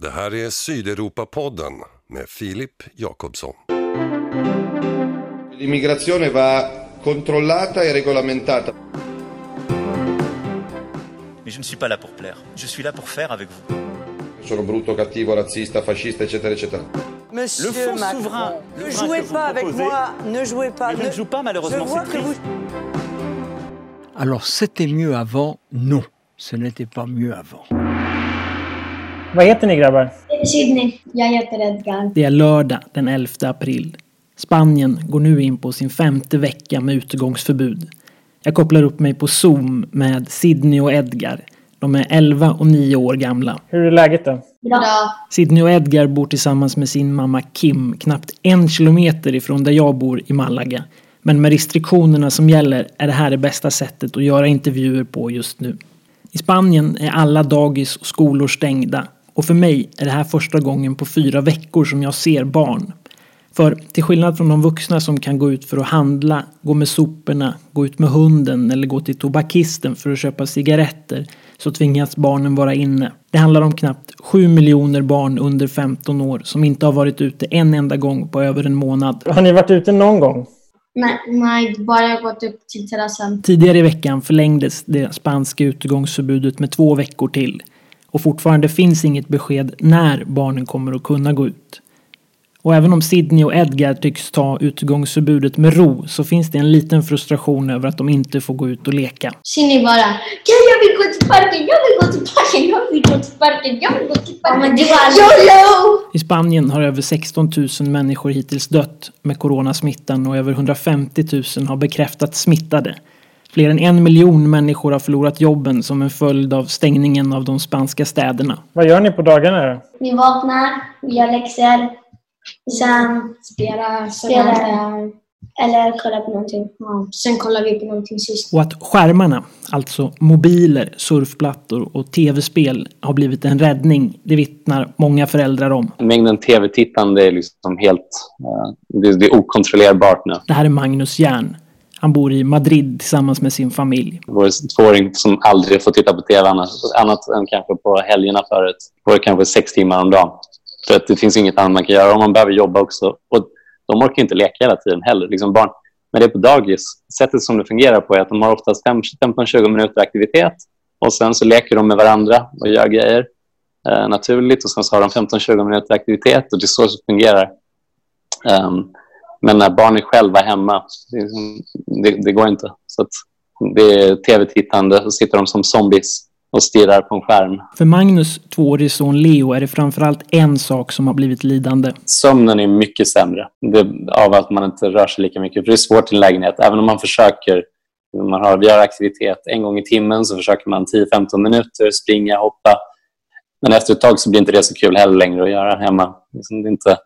Det här är Sydeuropa-podden med Filip Jakobsson. L'immigrazione va controllata e regolamentata. Mais je ne suis pas là pour plaire. Je suis là pour faire avec vous. Sono brutto, cattivo, razzista, fascista, eccetera, eccetera. Monsieur Le Macron, souverain, ne le jouez que vous pas avec proposez, moi, ne jouez pas. je ne joue pas, malheureusement, Je vous... Alors c'était mieux avant Non, ce n'était pas mieux avant. Vad heter ni grabbar? Sydney. Jag heter Edgar. Det är lördag den 11 april. Spanien går nu in på sin femte vecka med utegångsförbud. Jag kopplar upp mig på Zoom med Sydney och Edgar. De är 11 och 9 år gamla. Hur är läget då? Bra. Sydney och Edgar bor tillsammans med sin mamma Kim knappt en kilometer ifrån där jag bor i Malaga. Men med restriktionerna som gäller är det här det bästa sättet att göra intervjuer på just nu. I Spanien är alla dagis och skolor stängda och för mig är det här första gången på fyra veckor som jag ser barn. För till skillnad från de vuxna som kan gå ut för att handla, gå med soporna, gå ut med hunden eller gå till tobakisten för att köpa cigaretter så tvingas barnen vara inne. Det handlar om knappt 7 miljoner barn under 15 år som inte har varit ute en enda gång på över en månad. Har ni varit ute någon gång? Nej, nej, bara gått upp till terrassen. Tidigare i veckan förlängdes det spanska utegångsförbudet med två veckor till. Och fortfarande finns inget besked när barnen kommer att kunna gå ut. Och även om Sydney och Edgar tycks ta utegångsförbudet med ro så finns det en liten frustration över att de inte får gå ut och leka. Sydney bara, ja, jag vill gå till parken, jag vill gå till parken, jag vill gå till parken, jag vill gå till parken. men du bara, YOLO! I Spanien har över 16 000 människor hittills dött med coronasmittan och över 150 000 har bekräftats smittade. Fler än en miljon människor har förlorat jobben som en följd av stängningen av de spanska städerna. Vad gör ni på dagarna? Vi vaknar, vi gör läxor, sen spelar, spelar eller kollar på någonting. Ja. Sen kollar vi på någonting sist. Och att skärmarna, alltså mobiler, surfplattor och tv-spel, har blivit en räddning, det vittnar många föräldrar om. mängden tv-tittande är liksom helt eh, det, det är okontrollerbart nu. Det här är Magnus Järn. Han bor i Madrid tillsammans med sin familj. Vår tvååring som aldrig får titta på tv annars, annat än kanske på helgerna förut, får kanske sex timmar om dagen. För att det finns inget annat man kan göra. Och man behöver jobba också. Och de orkar inte leka hela tiden heller. Liksom barn. Men det är på dagis. Sättet som det fungerar på är att de har oftast 15-20 minuter aktivitet och sen så leker de med varandra och gör grejer eh, naturligt och sen så har de 15-20 minuter aktivitet och det är så det fungerar. Um, men när barn är själva hemma, det, det, går inte. Så att det är tv-tittande, så sitter de som zombies och stirrar på en skärm. För Magnus tvåårige son Leo är det framförallt en sak som har blivit lidande. Sömnen är mycket sämre det, av att man inte rör sig lika mycket. För det är svårt i en lägenhet. Även om man försöker, man har, vi har aktivitet en gång i timmen så försöker man 10-15 minuter springa, hoppa. Men efter ett tag så blir inte det så kul heller längre att göra hemma. Det är inte,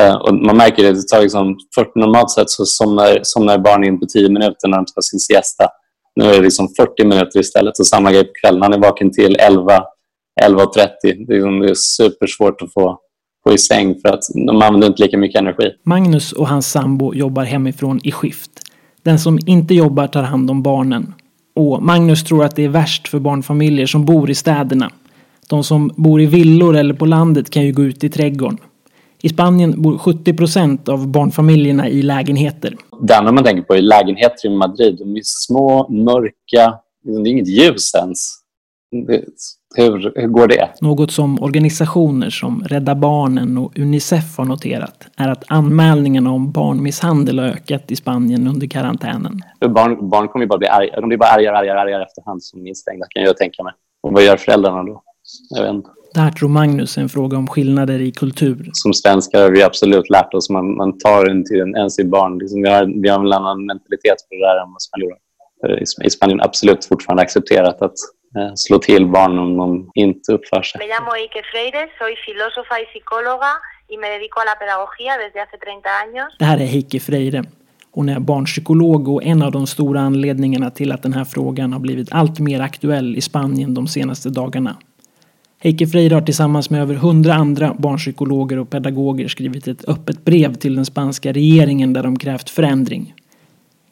Uh, och man märker det, det tar liksom för normalt sett så somnar, somnar barn in på 10 minuter när de ska sin siesta. Nu är det liksom 40 minuter istället och samma grej på kvällen. Han är vaken till 11, 11.30. Det är, liksom- det är supersvårt att få, få i säng för att de använder inte lika mycket energi. Magnus och hans sambo jobbar hemifrån i skift. Den som inte jobbar tar hand om barnen. Och Magnus tror att det är värst för barnfamiljer som bor i städerna. De som bor i villor eller på landet kan ju gå ut i trädgården. I Spanien bor 70 procent av barnfamiljerna i lägenheter. Det andra man tänker på är lägenheter i Madrid. De är små, mörka. Det är inget ljus ens. Hur, hur går det? Något som organisationer som Rädda Barnen och Unicef har noterat är att anmälningarna om barnmisshandel har ökat i Spanien under karantänen. Barn, barn kommer ju bara bli arga. De blir bara argare, argare, argare efterhand som instängda kan jag tänka mig. Och vad gör föräldrarna då? Jag vet inte. Det här tror Magnus är en fråga om skillnader i kultur. Som svenskar har vi absolut lärt oss man, man tar inte en, ens sitt barn. Liksom vi, har, vi har en annan mentalitet på det där än vad spanjorer har. I, I Spanien är absolut fortfarande accepterat att eh, slå till barn om de inte uppför sig. Me llamo Ike Freire, soy filósofa y psicóloga y me dedico a la pedagogía desde hace 30 años. Det här är Heike Freire. Hon är barnpsykolog och en av de stora anledningarna till att den här frågan har blivit allt mer aktuell i Spanien de senaste dagarna. Heike Freire har tillsammans med över hundra andra barnpsykologer och pedagoger skrivit ett öppet brev till den spanska regeringen där de krävt förändring.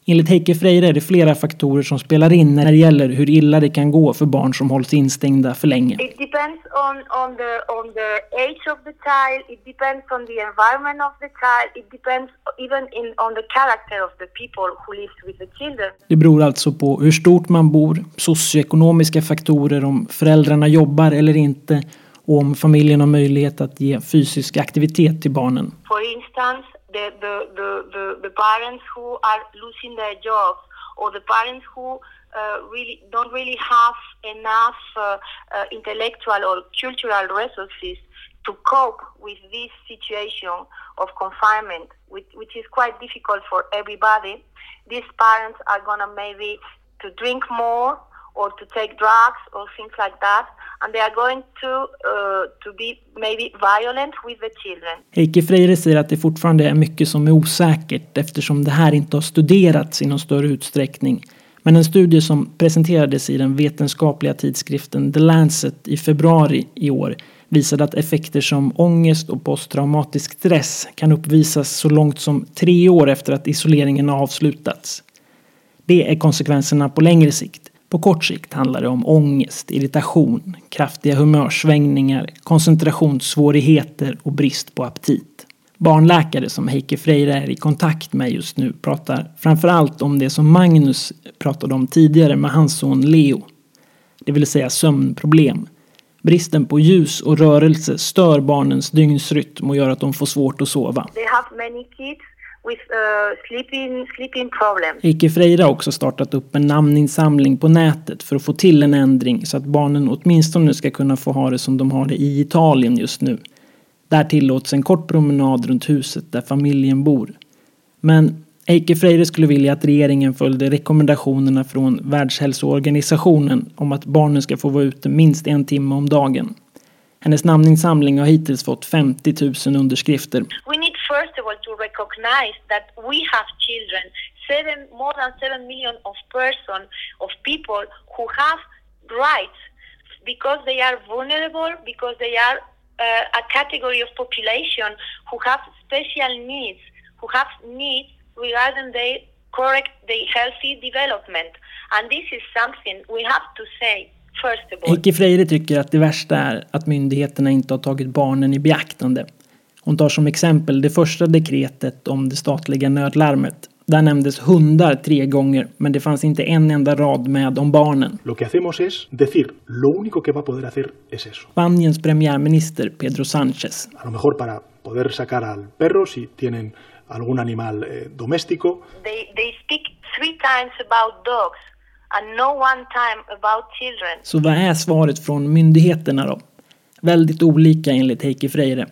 Enligt Heike Freire är det flera faktorer som spelar in när det gäller hur illa det kan gå för barn som hålls instängda för länge. It depends on, on, the, on the age of the child, it depends on the environment of the child, it depends even in, on the character of the people who live with the children. Det beror alltså på hur stort man bor, socioekonomiska faktorer, om föräldrarna jobbar eller inte och om familjen har möjlighet att ge fysisk aktivitet till barnen. For instance, the, the, the, the, the parents who are losing their jobs or the parents who uh, really don't really have enough uh, uh, intellectual or cultural resources to cope with this situation of confinement, which, which is quite difficult for everybody. These parents are gonna maybe to drink more or to take drugs or things like that, and they are going to uh, to be maybe violent with the children. Heike Freire säger att det fortfarande är mycket som är osäkert eftersom det här inte har studerats i någon större utsträckning. Men en studie som presenterades i den vetenskapliga tidskriften The Lancet i februari i år visade att effekter som ångest och posttraumatisk stress kan uppvisas så långt som tre år efter att isoleringen har avslutats. Det är konsekvenserna på längre sikt. På kort sikt handlar det om ångest, irritation, kraftiga humörsvängningar, koncentrationssvårigheter och brist på aptit. Barnläkare som Heike Freire är i kontakt med just nu pratar framförallt om det som Magnus pratade om tidigare med hans son Leo. Det vill säga sömnproblem. Bristen på ljus och rörelse stör barnens dygnsrytm och gör att de får svårt att sova. They have many kids with uh, sleeping sleeping problems. Heike Freire har också startat upp en namninsamling på nätet för att få till en ändring så att barnen åtminstone ska kunna få ha det som de har det i Italien just nu. Där tillåts en kort promenad runt huset där familjen bor. Men Heike Freire skulle vilja att regeringen följde rekommendationerna från Världshälsoorganisationen om att barnen ska få vara ute minst en timme om dagen. Hennes namninsamling har hittills fått 50 000 underskrifter. We need first of all to recognize that we have children, seven more than seven million of person of people who have rights because they are vulnerable, because they are uh, a category of population who have special needs, who have needs regarding their correct, their healthy development, and this is something we have to say first of all. Heike Freire tycker att det värsta är att myndigheterna inte har tagit barnen i beaktande. Hon tar som exempel det första dekretet om det statliga nödlarmet. Där nämndes hundar tre gånger, men det fanns inte en enda rad med om barnen. Lo que hacemos es decir, lo único que va a poder hacer es eso. Spaniens premiärminister Pedro Sánchez. A lo mejor para poder sacar al perro si tienen algún animal eh, doméstico. They, they speak three times about dogs and no one time about children. Så vad är svaret från myndigheterna då? Väldigt olika enligt Heike Freire.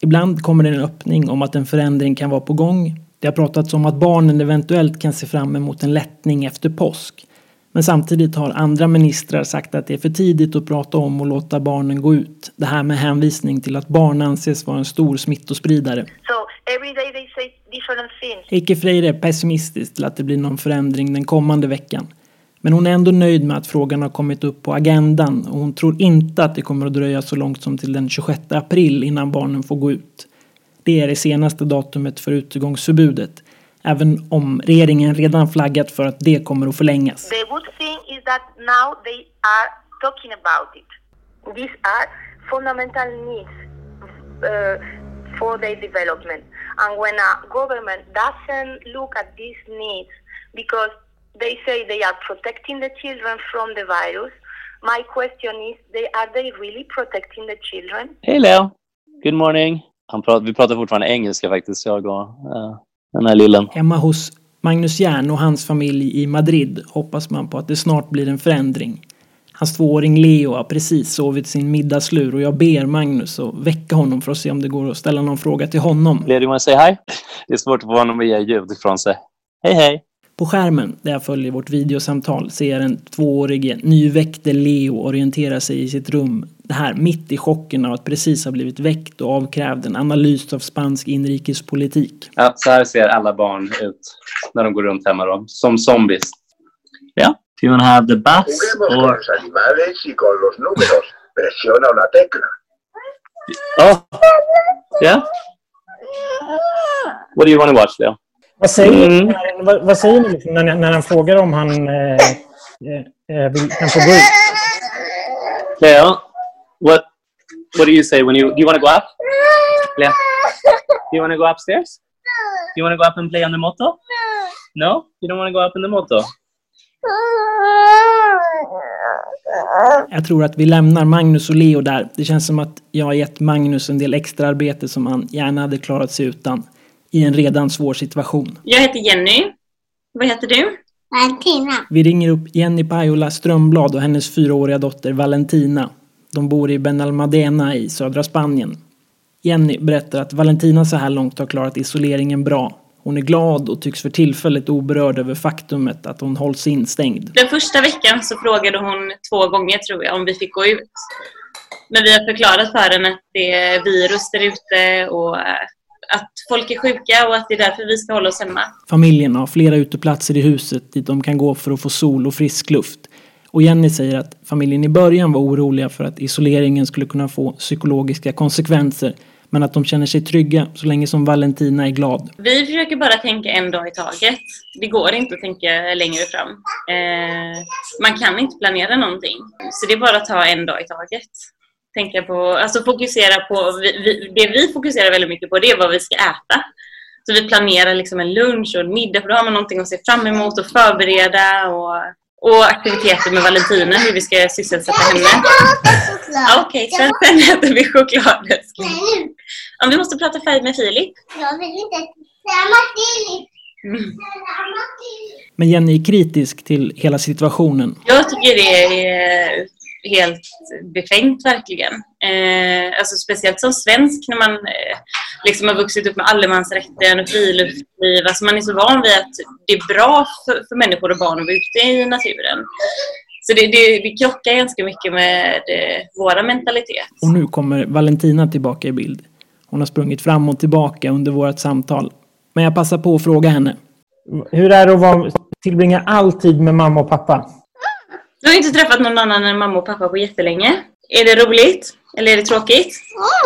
Ibland kommer det en öppning om att en förändring kan vara på gång. Det har pratats om att barnen eventuellt kan se fram emot en lättning efter påsk. Men samtidigt har andra ministrar sagt att det är för tidigt att prata om och låta barnen gå ut. Det här med hänvisning till att barn anses vara en stor smittospridare. So. Heike Freire är pessimistisk till att det blir någon förändring den kommande veckan. Men hon är ändå nöjd med att frågan har kommit upp på agendan och hon tror inte att det kommer att dröja så långt som till den 26 april innan barnen får gå ut. Det är det senaste datumet för utegångsförbudet. Även om regeringen redan flaggat för att det kommer att förlängas. The good thing is that now they are talking about it. These are fundamental needs uh, for their development. And when a government doesn't look at these needs because they say they are protecting the children from the virus, my question is, they, are they really protecting the children? Hej Leo! Good morning. Han pratar, vi pratar fortfarande engelska faktiskt, jag och uh, den här lillen. Hemma hos Magnus Järn och hans familj i Madrid hoppas man på att det snart blir en förändring. Hans tvååring Leo har precis sovit sin middagslur och jag ber Magnus att väcka honom för att se om det går att ställa någon fråga till honom. Leo, du wanna say hi? Det är svårt att få honom att ge ljud ifrån sig. Hej hej! På skärmen, där jag följer vårt videosamtal, ser jag den tvåårige nyväckte Leo orientera sig i sitt rum. Det här mitt i chocken av att precis ha blivit väckt och avkrävd en analys av spansk inrikespolitik. Ja, så här ser alla barn ut när de går runt hemma då, som zombies. Ja, do you have the bus or... Presiona una tecla. Oh, yeah? What do you want to watch, Leo? Vad säger, Mm. vad, vad säger ni liksom när, när han frågar om han eh, eh, eh, vill, kan få gå ut? Leo, what what do you say when you do you want to go up? Leo, do you want to go upstairs? Do you want to go up and play on the moto? No, you don't want to go up in the moto. Jag tror att vi lämnar Magnus och Leo där. Det känns som att jag har gett Magnus en del extra arbete som han gärna hade klarat sig utan i en redan svår situation. Jag heter Jenny. Vad heter du? Valentina. Vi ringer upp Jenny Pajola Strömblad och hennes fyraåriga dotter Valentina. De bor i Benalmadena i södra Spanien. Jenny berättar att Valentina så här långt har klarat isoleringen bra. Hon är glad och tycks för tillfället oberörd över faktumet att hon hålls instängd. Den första veckan så frågade hon två gånger tror jag om vi fick gå ut. Men vi har förklarat för henne att det är virus där ute och eh, att folk är sjuka och att det är därför vi ska hålla oss hemma. Familjen har flera uteplatser i huset dit de kan gå för att få sol och frisk luft. Och Jenny säger att familjen i början var oroliga för att isoleringen skulle kunna få psykologiska konsekvenser men att de känner sig trygga så länge som Valentina är glad. Vi försöker bara tänka en dag i taget. Det går inte att tänka längre fram. Eh, man kan inte planera någonting. Så det är bara att ta en dag i taget. Tänka på, alltså fokusera på, vi, vi, det vi fokuserar väldigt mycket på det är vad vi ska äta. Så vi planerar liksom en lunch och en middag för då har man någonting att se fram emot och förbereda och, och aktiviteter med Valentina, hur vi ska sysselsätta henne. Ja, Okej, sen, sen äter vi choklad. älskling. Ja, vi måste prata färg med Filip. Jag vill inte samma Filip. Mm. Men Jenny är kritisk till hela situationen. Jag tycker det är helt befängt verkligen. Eh, alltså speciellt som svensk när man eh, liksom har vuxit upp med allemansrätten och friluftsliv. Alltså man är så van vid att det är bra för, för människor och barn att vara ute i naturen. Så det, det, det krockar ganska mycket med eh, våra mentalitet. Och nu kommer Valentina tillbaka i bild. Hon har sprungit fram och tillbaka under vårt samtal. Men jag passar på att fråga henne. Hur är det att vara, tillbringa all tid med mamma och pappa? Du har inte träffat någon annan än mamma och pappa på jättelänge. Är det roligt? Eller är det tråkigt?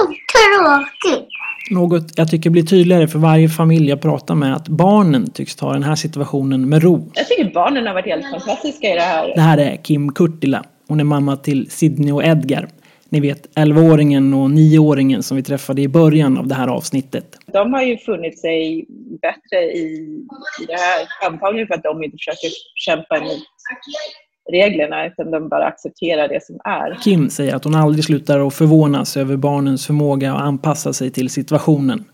Mm, tråkigt. Något jag tycker blir tydligare för varje familj jag pratar med att barnen tycks ta den här situationen med ro. Jag tycker barnen har varit helt fantastiska i det här. Det här är Kim Kurtila. Hon är mamma till Sydney och Edgar. Ni vet 11-åringen och 9-åringen som vi träffade i början av det här avsnittet. De har ju funnit sig bättre i, i det här. Antagligen för att de inte försöker kämpa emot reglerna utan de bara accepterar det som är. Kim säger att hon aldrig slutar att förvånas över barnens förmåga att anpassa sig till situationen.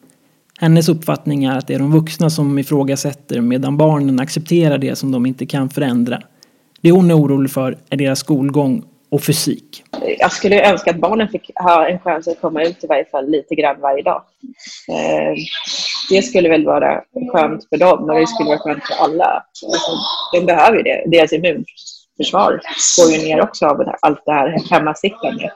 Hennes uppfattning är att det är de vuxna som ifrågasätter medan barnen accepterar det som de inte kan förändra. Det hon är orolig för är deras skolgång och fysik. Jag skulle önska att barnen fick ha en chans att komma ut i varje fall lite grann varje dag. Eh, det skulle väl vara skönt för dem och det skulle vara skönt för alla. Alltså, de behöver ju det. Deras immunförsvar försvar går ju ner också av det här, allt det här hemmasittandet.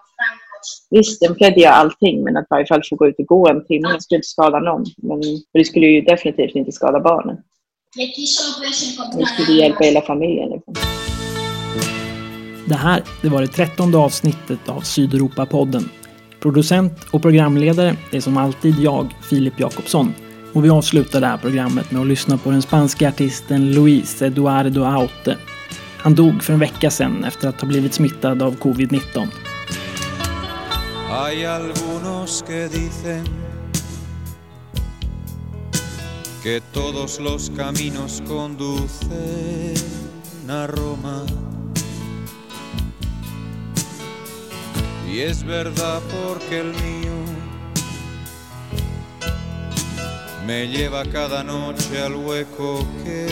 Visst, den kan jag allting, men att i varje fall få gå ut och gå en timme skulle inte skada någon. Men det skulle ju definitivt inte skada barnen. Det skulle hjälpa hela familjen. Liksom. Det här, det var det trettonde avsnittet av Sydeuropa-podden. Producent och programledare är som alltid jag, Filip Jakobsson. Och vi avslutar det här programmet med att lyssna på den spanska artisten Luis Eduardo Aute. Han dog för en vecka sedan efter att ha blivit smittad av covid-19. Hay algunos que dicen que todos los caminos conducen a Roma. Y es verdad porque el mío me lleva cada noche al hueco que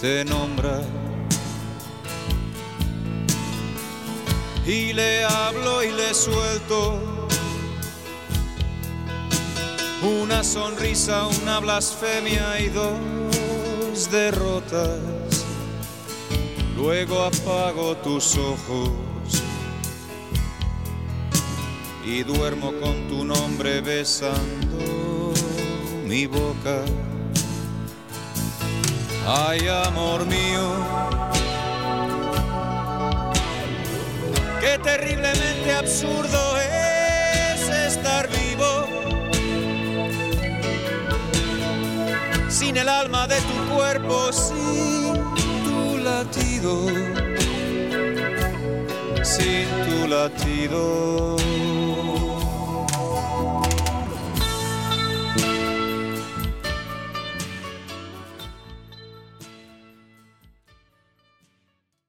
te nombra. Y le hablo y le suelto una sonrisa, una blasfemia y dos derrotas. Luego apago tus ojos y duermo con tu nombre besando mi boca. Ay, amor mío, qué terriblemente absurdo es estar vivo sin el alma de tu cuerpo, sin tu latido, sin tu latido.